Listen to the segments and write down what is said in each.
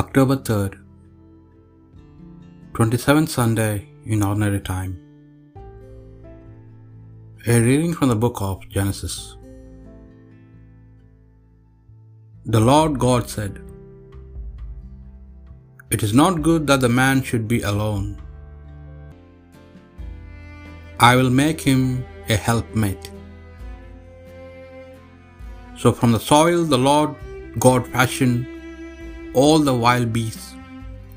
October 3rd, 27th Sunday in Ordinary Time. A reading from the book of Genesis. The Lord God said, It is not good that the man should be alone. I will make him a helpmate. So from the soil the Lord God fashioned all the wild beasts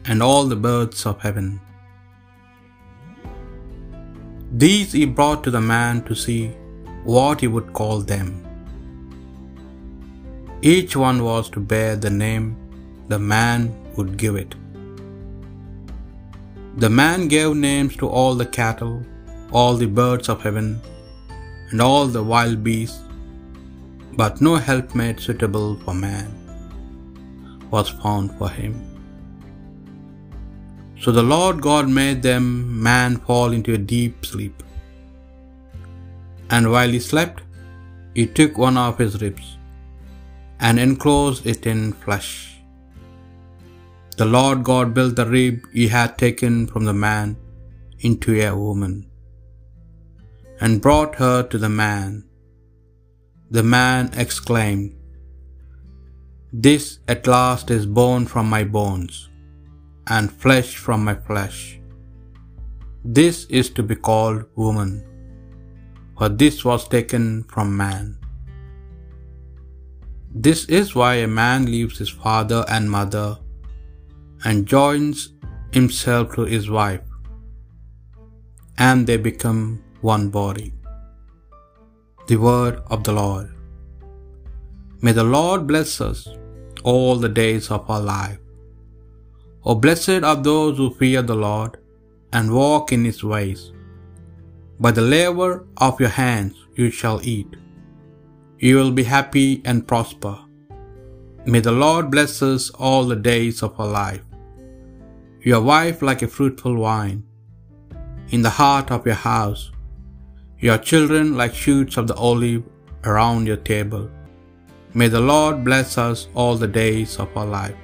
and all the birds of heaven. These he brought to the man to see what he would call them. Each one was to bear the name the man would give it. The man gave names to all the cattle, all the birds of heaven, and all the wild beasts, but no helpmate suitable for man was found for him. So the Lord God made them man fall into a deep sleep. And while he slept, he took one of his ribs and enclosed it in flesh. The Lord God built the rib he had taken from the man into a woman and brought her to the man. The man exclaimed, This at last is bone from my bones, and flesh from my flesh. This is to be called woman, for this was taken from man. This is why a man leaves his father and mother and joins himself to his wife, and they become one body. The word of the Lord. May the Lord bless us all the days of our life. Oh, blessed are those who fear the Lord and walk in his ways. By the labor of your hands you shall eat. You will be happy and prosper. May the Lord bless us all the days of our life. Your wife like a fruitful vine in the heart of your house, your children like shoots of the olive around your table. May the Lord bless us all the days of our life.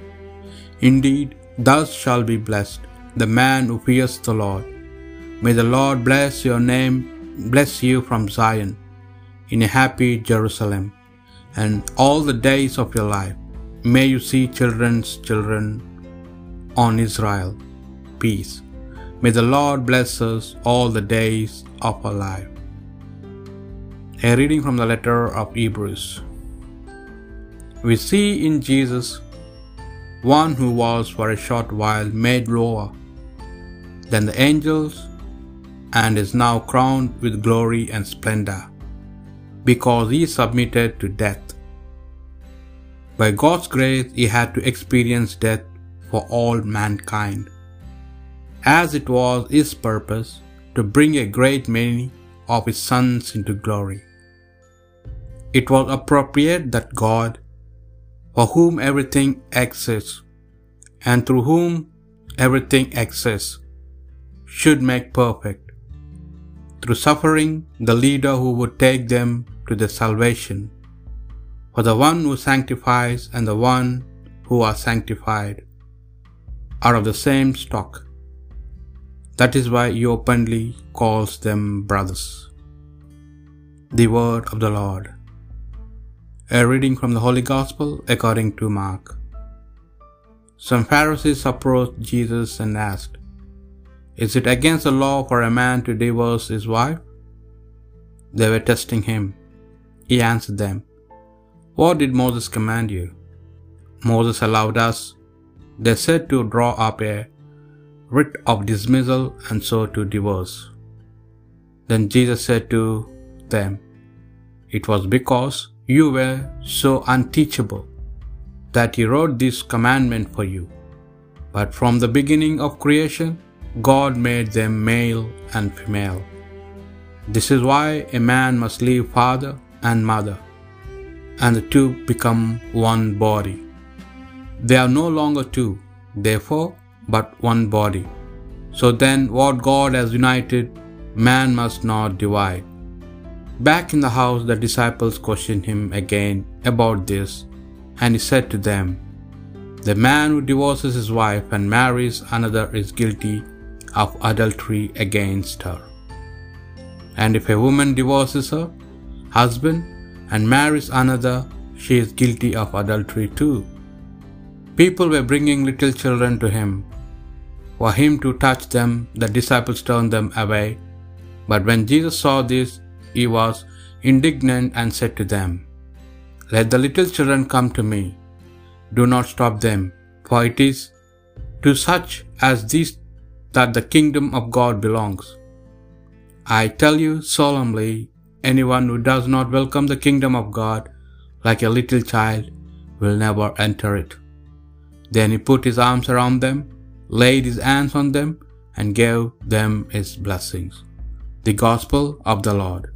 Indeed, thus shall be blessed the man who fears the Lord. May the Lord bless your name, bless you from Zion, in a happy Jerusalem, and all the days of your life. May you see children's children on Israel. Peace. May the Lord bless us all the days of our life. A reading from the letter of Hebrews. We see in Jesus one who was for a short while made lower than the angels and is now crowned with glory and splendor because he submitted to death. By God's grace, he had to experience death for all mankind, as it was his purpose to bring a great many of his sons into glory. It was appropriate that God, for whom everything exists, and through whom everything exists, should make perfect, through suffering, the leader who would take them to the salvation. For the one who sanctifies and the one who are sanctified are of the same stock. That is why he openly calls them brothers. The word of the Lord. A reading from the Holy Gospel according to Mark. Some Pharisees approached Jesus and asked, Is it against the law for a man to divorce his wife? They were testing him. He answered them, What did Moses command you? Moses allowed us, they said, to draw up a writ of dismissal and so to divorce. Then Jesus said to them, It was because you were so unteachable that he wrote this commandment for you. But from the beginning of creation, God made them male and female. This is why a man must leave father and mother, and the two become one body. They are no longer two, therefore, but one body. So then, what God has united, man must not divide. Back in the house, the disciples questioned him again about this, and he said to them, The man who divorces his wife and marries another is guilty of adultery against her. And if a woman divorces her husband and marries another, she is guilty of adultery too. People were bringing little children to him. For him to touch them, the disciples turned them away. But when Jesus saw this, he was indignant and said to them, Let the little children come to me. Do not stop them, for it is to such as these that the kingdom of God belongs. I tell you solemnly, anyone who does not welcome the kingdom of God like a little child will never enter it. Then he put his arms around them, laid his hands on them, and gave them his blessings. The Gospel of the Lord.